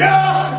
Hallelujah!